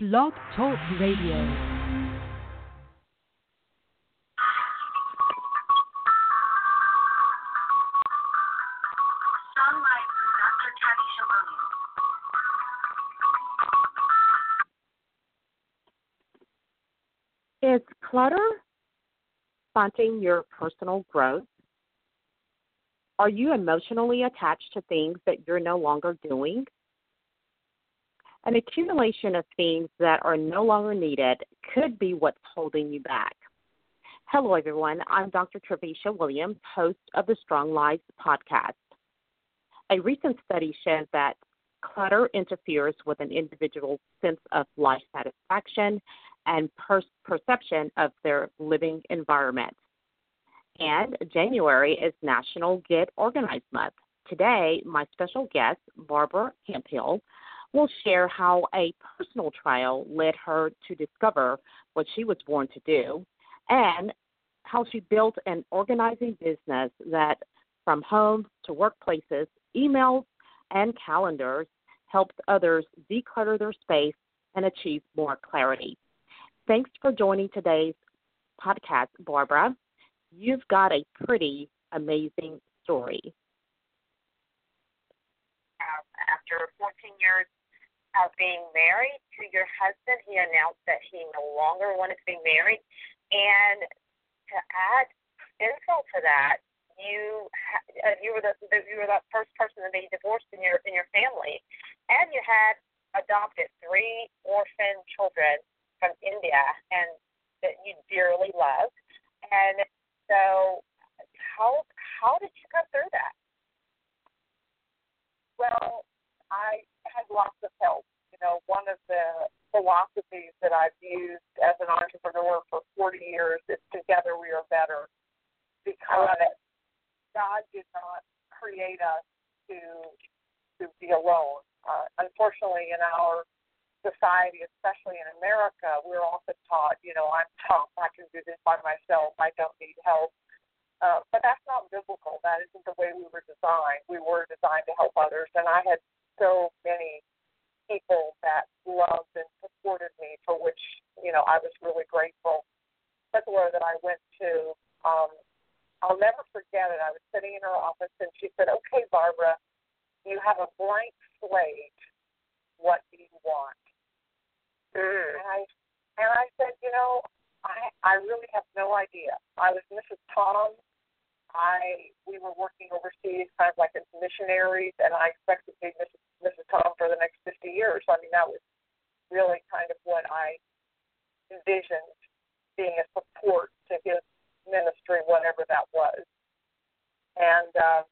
Blog Talk Radio. Is clutter stunting your personal growth? Are you emotionally attached to things that you're no longer doing? An accumulation of things that are no longer needed could be what's holding you back. Hello, everyone. I'm Dr. Trevicia Williams, host of the Strong Lives podcast. A recent study shows that clutter interferes with an individual's sense of life satisfaction and per- perception of their living environment. And January is National Get Organized Month. Today, my special guest, Barbara Hemphill, will share how a personal trial led her to discover what she was born to do and how she built an organizing business that, from homes to workplaces, emails, and calendars, helped others declutter their space and achieve more clarity. Thanks for joining today's podcast, Barbara. You've got a pretty amazing story. After 14 years of being married to your husband, he announced that he no longer wanted to be married. And to add insult to that, you uh, you were the you were the first person to be divorced in your in your family, and you had adopted three orphan children from India and that you dearly loved. And so, how how did you go through that? Well, I lots of help. You know, one of the philosophies that I've used as an entrepreneur for 40 years is together we are better. Because God did not create us to to be alone. Uh, unfortunately, in our society, especially in America, we're often taught, you know, I'm tough, I can do this by myself, I don't need help. Uh, but that's not biblical. That isn't the way we were designed. We were designed to help others, and I had so many people that loved and supported me, for which you know I was really grateful. Particular that I went to, um, I'll never forget it. I was sitting in her office, and she said, "Okay, Barbara, you have a blank slate. What do you want?" Mm. And I and I said, you know, I I really have no idea. I was Mrs. Tom. I we were working overseas, kind of like as missionaries, and I expected to be Mrs. Mrs. Tom for the next 50 years. I mean, that was really kind of what I envisioned being a support to his ministry, whatever that was. And uh,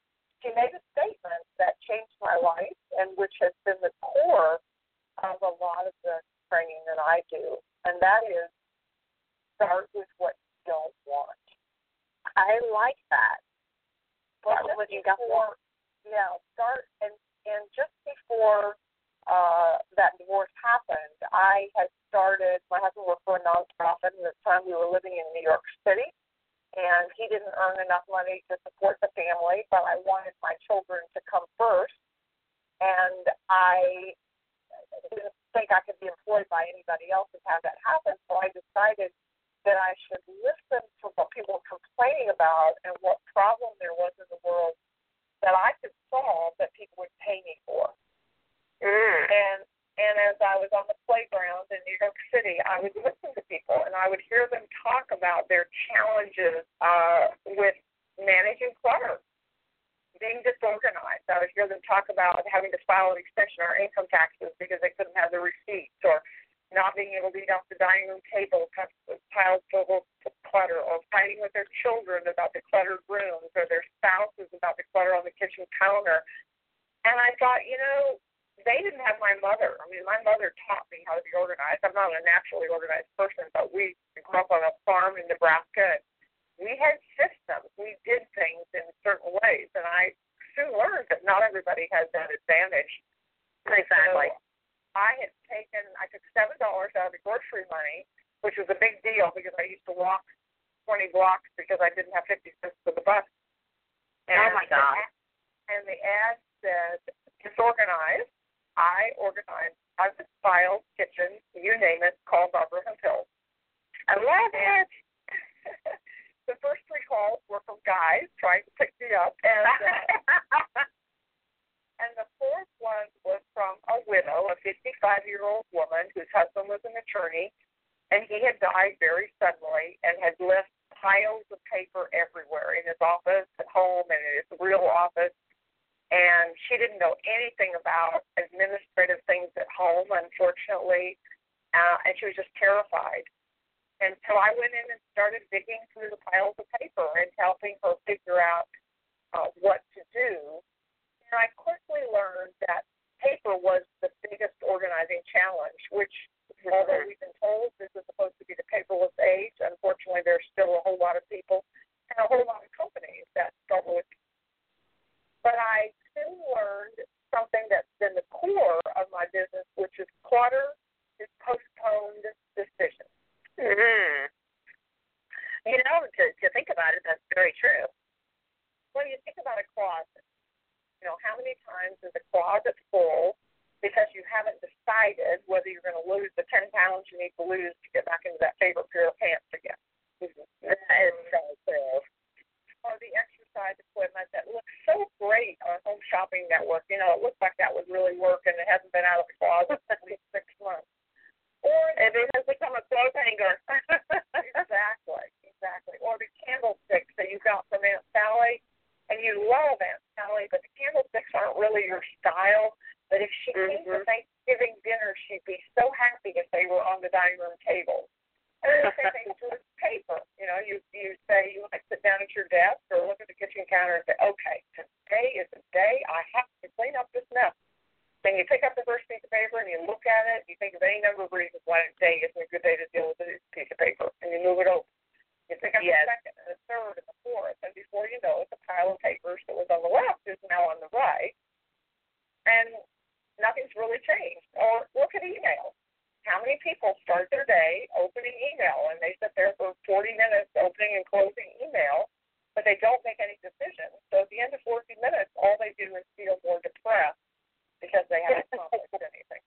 she made a statement that changed my life, and which has been the core of a lot of the training that I do, and that is start with what you don't want. I like that. But Start what you don't yeah, start and and just before uh, that divorce happened, I had started. My husband worked for a nonprofit, and at the time we were living in New York City, and he didn't earn enough money to support the family. But I wanted my children to come first, and I didn't think I could be employed by anybody else and have that happen. So I decided that I should listen to what people were complaining about and what problem there was in the world that I could solve that people would pay me for. Mm. And and as I was on the playground in New York City, I would listen to people and I would hear them talk about their challenges uh, with managing clutter, being disorganized. I would hear them talk about having to file an extension or income taxes because they couldn't have the receipts, or not being able to eat off the dining room table because piles full of clutter, or fighting with their children about the cluttered rooms, or their spouses about the clutter on the kitchen counter. And I thought, you know, they didn't have my Mean, my mother taught me how to be organized. I'm not a naturally organized person, but we grew up on a farm in Nebraska. And we had systems. We did things in certain ways, and I soon learned that not everybody has that advantage. Exactly. So I had taken, I took seven dollars out of the grocery money, which was a big deal because I used to walk 20 blocks because I didn't have 50 cents for the bus. Oh, my God. And the ad said disorganized. I organize. I was files, kitchens, you name it, call Barbara Hill. I love it. the first three calls were from guys trying to pick me up, and uh, and the fourth one was from a widow, a 55 year old woman whose husband was an attorney, and he had died very suddenly and had left piles of paper everywhere in his office, at home, and in his real office. And she didn't know anything about administrative things at home, unfortunately, uh, and she was just terrified. And so I went in and started digging through the piles of paper and helping her figure out uh, what to do. And I quickly learned that paper was the biggest organizing challenge, which, although we've been told this is supposed to be the paperless age, unfortunately, there's still a whole lot of people and a whole lot of companies that struggle with. But I soon learned something that's been the core of my business, which is clutter is postponed decisions. Mm-hmm. You know, to to think about it, that's very true. When you think about a closet, you know, how many times is a closet full because you haven't decided whether you're going to lose the 10 pounds you need to lose to get back into that favorite pair of pants again? That is so true. Or the exercise equipment that looks so great on Home Shopping Network. You know, it looks like that would really work and it hasn't been out of the closet for at least six months. Or If it has become a clothes hanger. exactly, exactly. Or the candlesticks that you got from Aunt Sally, and you love Aunt Sally, but the candlesticks aren't really your style. But if she came to Mhm. Thanksgiving dinner, she'd be so happy if they were on the dining room table. And then the same thing with paper. You know, you you say you might sit down at your desk or look at the kitchen counter and say, okay, today is the day I have to clean up this mess. Then you pick up the first piece of paper and you look at it. You think of any number of reasons why today isn't a good day to deal with this piece of paper, and you move it over. You pick up Yes. the second and the third and the fourth, and before you know it, the pile of papers that was on the left is now on the right, and nothing's really changed. Or look at email. How many people start their day opening email and they sit there for 40 minutes opening and closing email, but they don't make any decisions. So at the end of 40 minutes, all they do is feel more depressed because they haven't accomplished anything.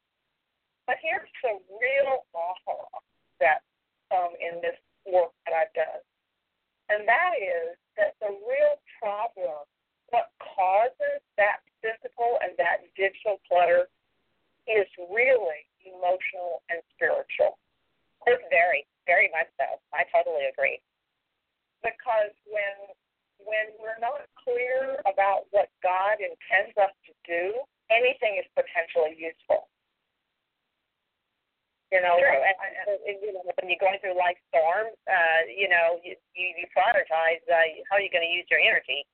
But here's the real aha that um, in this work that I've done, and that is that the real problem, what causes that physical and that digital clutter, is really emotional and spiritual. It's very, very much so. I totally agree. Because when when we're not clear about what God intends us to do, anything is potentially useful. You know, True. I- And, and, you know, when you're going through life storms, uh, you know, you, you, you prioritize uh, how you're going to use your energy.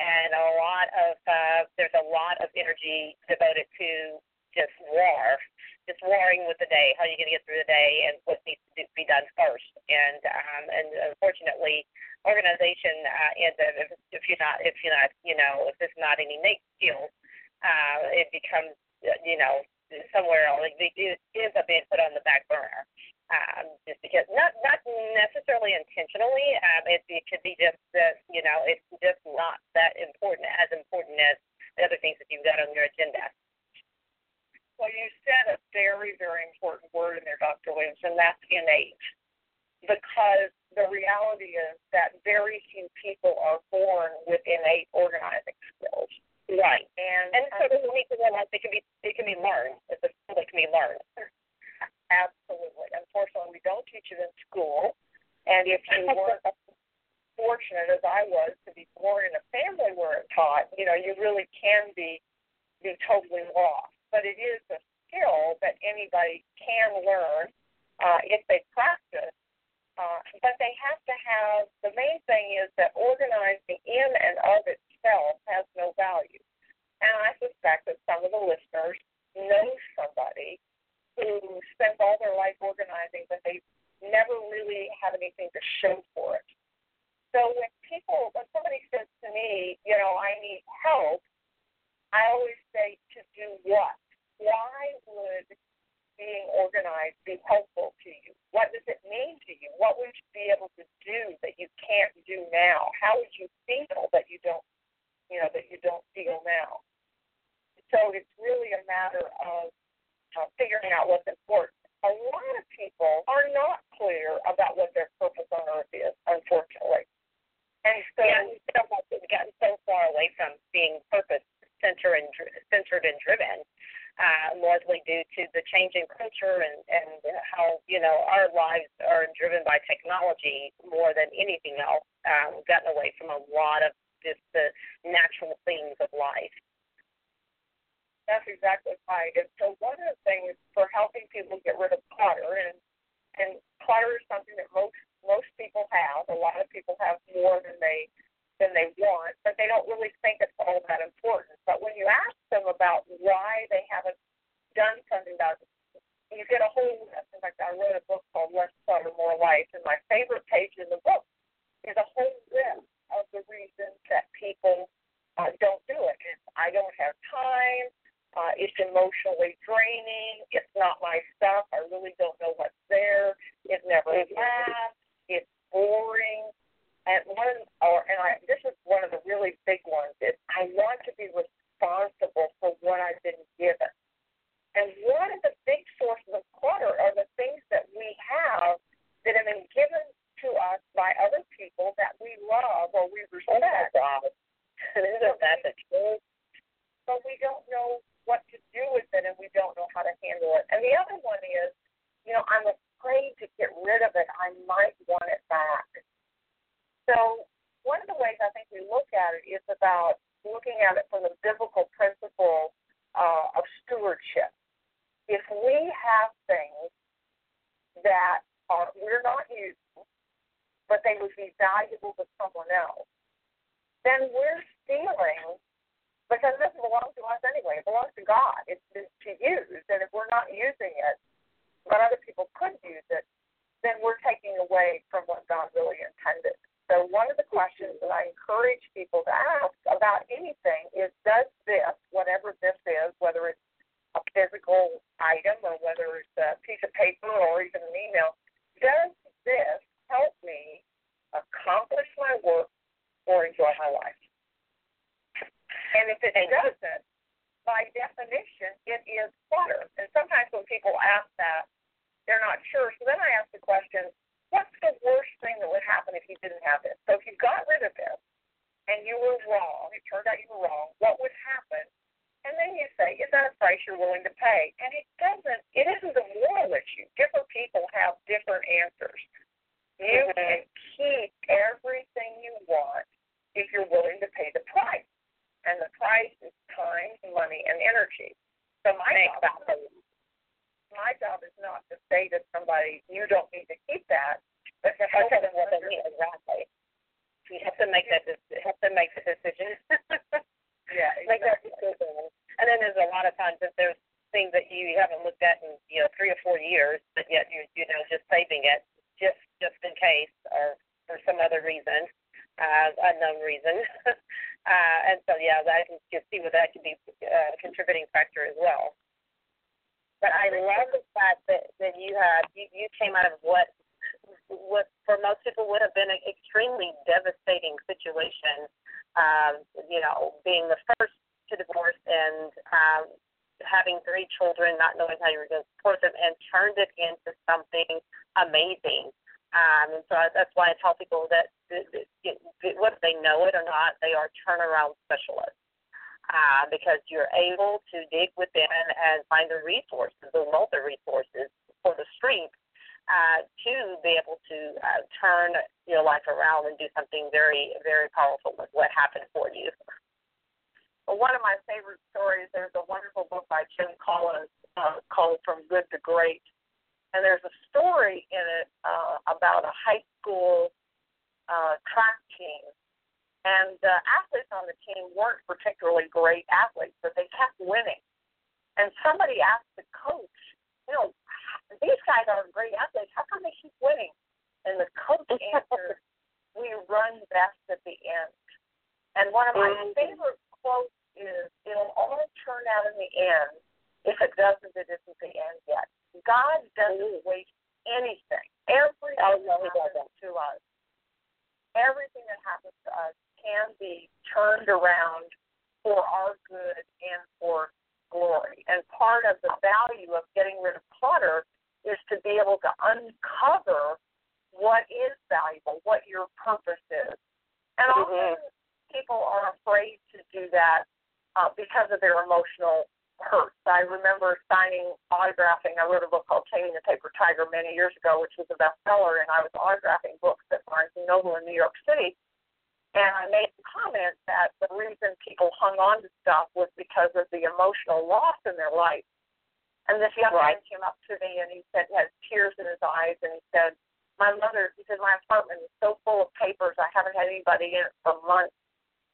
And a lot of, uh, there's a lot of energy devoted to just war, just warring with the day, how are you're going to get through the day and what needs to be done first. And, um, and unfortunately, organization, uh, and if, if you're not, if you're not, you know, if there's not any innate skills, uh, it becomes, uh, you know, somewhere else. It ends up being put on the back burner. Um, just because not not necessarily intentionally. Um, it, it could be just that you know it's just not that important, as important as the other things that you've got on your agenda. Well, you said a very, very important word in there, Dr. Williams, and that's innate. Because the reality is that very few people are born with innate organizing skills. Right. And, And so need to realize it can be it can be learned. It's a skill that can be learned. absolutely. Unfortunately, we don't teach it in school. And if you weren't fortunate as I was to be born in a family where it taught, you know, you really can be be totally lost. But it is a skill that anybody can learn uh, if they practice. Uh, but they have to have the main thing is that organizing in and of itself has no value. And I suspect that some of the listeners know somebody who spends all their life organizing, but they never really have anything to show for it. So when people, when somebody says me, you know, I need help, I always say to do what? Why would being organized be helpful to you? What does it mean to you? What would you be able to do that you can't do now? How would you feel that you don't, you know, that you don't feel now? So it's really a matter of uh, figuring out what's important. A lot of people are not clear about what their purpose on earth is, unfortunately. And so, yeah, we like we've gotten so far away from being purpose centered and centered and driven, uh, largely due to the changing culture and and how you know our lives are driven by technology more than anything else. Uh, we've gotten away from a lot of just the natural things of life. That's exactly right. And so one of the things for helping people get rid of clutter, and and clutter is something that most most people have. A lot of people have more than they than they want, but they don't really think it's all that important. But when you ask them about why they haven't done something about it, you get a whole list. In fact, I wrote a book called Less Clutter, More Life, and my favorite page in the book is a whole list of the reasons that people uh, don't do it. It's, I don't have time. Uh, it's emotionally draining. It's not my stuff. I really don't know what's there. It never lasts. It's boring. And one, or and I, this is one of the really big ones. Is I want to be responsible for what I've been given. And one of the big sources of clutter are the things that we have that have been given to us by other people that we love or we oh, respect. Oh God. Isn't that the truth? But we don't know what to do with it and we don't know how to handle it. And the other one is, you know, I'm afraid to get rid of it. I might want it back. So one of the ways I think we look at it is about looking at it from the biblical principle uh, of stewardship. If we have things that are we're not using, but they would be valuable to someone else, then we're stealing because it doesn't belong to us anyway. It belongs to God. It's, to use, and if we're not using it, but other people could use it, then we're taking away from what God really intended. So one of the questions that I encourage people to ask about anything is, does this, whatever this is, whether it's a physical item or whether it's a piece of paper or even an email, does this help me accomplish my work or enjoy my life? And if it doesn't, by definition, it is clutter. And sometimes when people ask that, they're not sure. So then I ask the question, what's the worst thing that would happen if you didn't have this? So if you got rid of this and you were wrong, it turned out you were wrong, what would happen? And then you say, is that a price you're willing to pay? And it doesn't, it isn't a moral issue. Different people have different answers. You mm-hmm. can keep everything you want if you're willing to pay the price and the price is time, money, and energy. So my job, my job is not to say to somebody, you don't need to keep that, but to help them what they need exactly. You have to make that. Have to make the decision. yeah, exactly. make that decision. And then there's a lot of times that there's things that you haven't looked at in you know three or four years, but yet you you know just saving it just just in case or for some other reason, uh, unknown reason. Uh, and so, yeah, I can see where that could be uh, a contributing factor as well. But I love the fact that, that you had you, you came out of what what for most people would have been an extremely devastating situation. Um, you know, being the first to divorce and um, having three children, not knowing how you were going to support them, and turned it into something amazing. Um, and so that's why I tell people that, whether they know it or not, they are turnaround specialists. Uh, because you're able to dig within and find the resources, the wealth of resources for the strength uh, to be able to uh, turn your life around and do something very, very powerful with what happened for you. One of my favorite stories, there's a wonderful book by Jim Collins uh, called From Good to Great and there's a story in it uh, about a high school uh, track team. And the athletes on the team weren't particularly great athletes, but they kept winning. And somebody asked the coach, you know, these guys are great athletes. How come they keep winning? And the coach answered, we run best at the end. And one of my mm-hmm. favorite quotes is, it'll all turn out in the end. If it doesn't, it isn't the end yet. God doesn't waste anything. Everything oh, no, that happens to us, everything that happens to us can be turned around for our good and for glory. And part of the value of getting rid of clutter is to be able to uncover what is valuable, what your purpose is. And often people are afraid to do that uh, because of their emotional hurts. I remember signing, autographing. I wrote a book called Taming the Paper Tiger many years ago, which was a bestseller, and I was autographing books at Barnes and Noble in New York City. And I made the comment that the reason people hung on to stuff was because of the emotional loss in their life. And this young Right. man came up to me and he said, he had tears in his eyes, and he said, My mother, he said, my apartment is so full of papers, I haven't had anybody in it for months.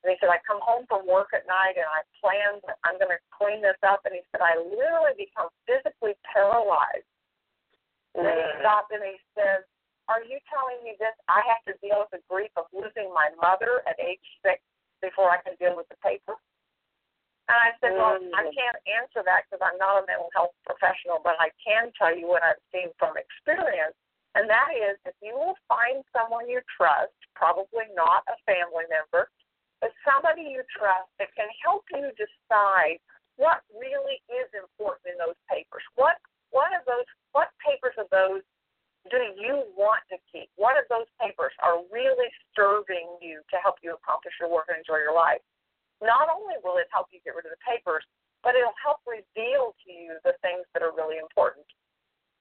And he said, I come home from work at night and I plan, that I'm going to clean this up. And he said, I literally become physically paralyzed. And then he Mm. stopped and he said, Are you telling me this? I have to deal with the grief of losing my mother at age six before I can deal with the paper? And I said, Well, I Mm. can't answer that because I'm not a mental health professional, but I can tell you what I've seen from experience. And that is if you will find someone you trust, probably not a family member, but somebody you trust that can help you decide what really is important in those papers. What what of those what papers of those do you want to keep? What of those papers are really serving you to help you accomplish your work and enjoy your life? Not only will it help you get rid of the papers, but it'll help reveal to you the things that are really important.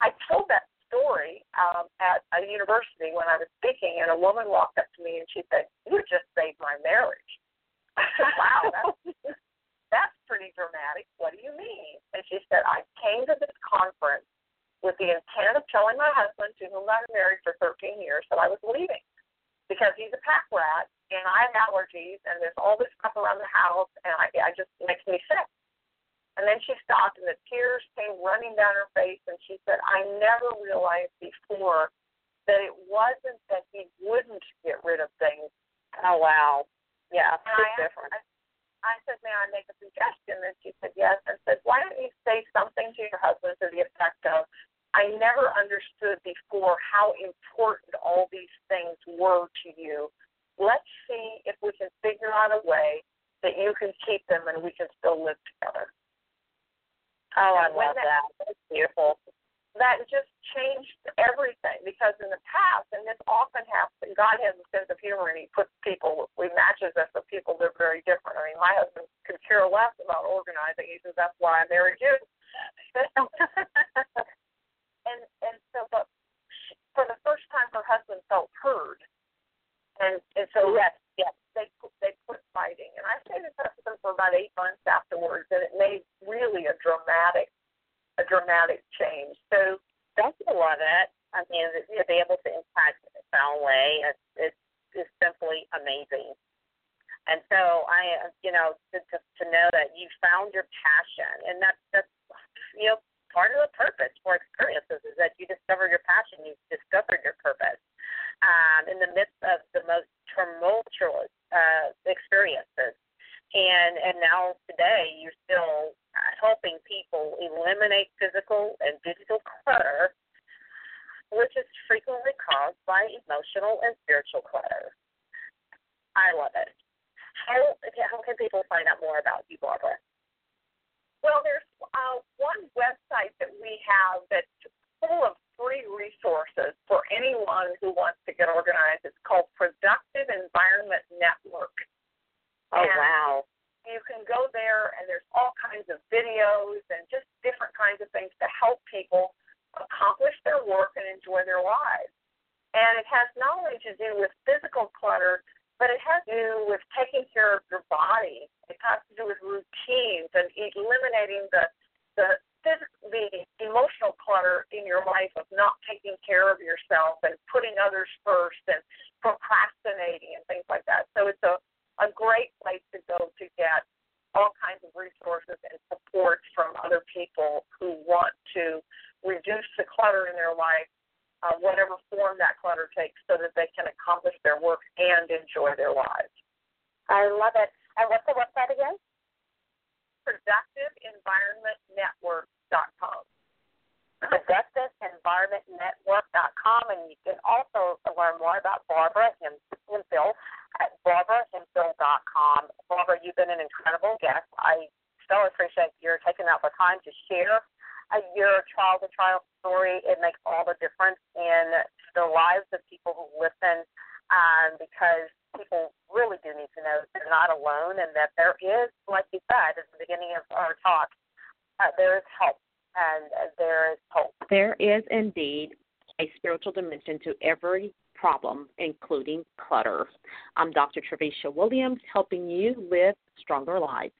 I told that story um, at a university when I was speaking, and a woman walked up to me and she said, "You just saved my marriage." I "Wow, that's, that's pretty dramatic. What do you mean?" And she said, "I came to this conference with the intent of telling my husband, to whom I've married for 13 years, that I was leaving because he's a pack rat and I have allergies and there's all this stuff around the house and I, I just it makes me sick." And then she stopped and the tears came running down her face and she said, I never realized before that it wasn't that he wouldn't get rid of things. Oh wow. Yeah, And it's different. I, I said, May I make a suggestion? And she said, Yes. And said, Why don't you say something to your husband to the effect of, I never understood before how important all these things were to you. Let's see if we can figure out a way that you can keep them and we can still live together. Oh, I love that- that. That's beautiful. That just changed everything because in the past, and this often happens, God has a sense of humor and He puts people, He matches us with people that are very different. I mean, my husband could care less about organizing. He says, that's why I married you. and and so, but for the first time, her husband felt heard, and and so yes, yes. they they quit fighting. And I stayed in touch with them for about eight months afterwards, and it made really a dramatic a dramatic change. So Don't you love it? I mean, to be able to impact in a profound way, it's it's is simply amazing. And so I, you know, to, to to know that you found your passion, and that's that's you know part of the purpose for experiences is that you discover your passion, you discovered your purpose um, in the midst of the most tumultuous uh, experiences. And and now today you're still helping people eliminate physical and digital clutter, which is frequently caused by emotional and spiritual clutter. I love it. How how can people find out more about you, Barbara? Well, there's uh, one website that we have that's full of free resources for anyone who wants to get organized. It's called Productive Environment Network. Oh And wow. You can go there, and there's all kinds of videos and just different kinds of things to help people accomplish their work and enjoy their lives. And it has not only to do with physical clutter, but it has to do with taking care of your body. It has to do with routines and eliminating the the physical, the emotional clutter in your life of not taking care of yourself and putting others first and and things like that. So it's a a great place to go to get all kinds of resources and support from other people who want to reduce the clutter in their life, uh, whatever form that clutter takes, so that they can accomplish their work and enjoy their lives. I love it. And what's the website again? ProductiveEnvironmentNetwork.com. ProductiveEnvironmentNetwork.com, and you can also learn more about Barbara Hemphill at BarbaraHemphill.com. Barbara, you've been an incredible guest. I so appreciate your taking out the time to share uh, your trial to trial story. It makes all the difference in the lives of people who listen um, because people really do need to know that they're not alone and that there is, like you said at the beginning of our talk, uh, there is help and uh, there is hope. There is indeed a spiritual dimension to every problem, including clutter. I'm Dr. Trevicia Williams, helping you live stronger lives.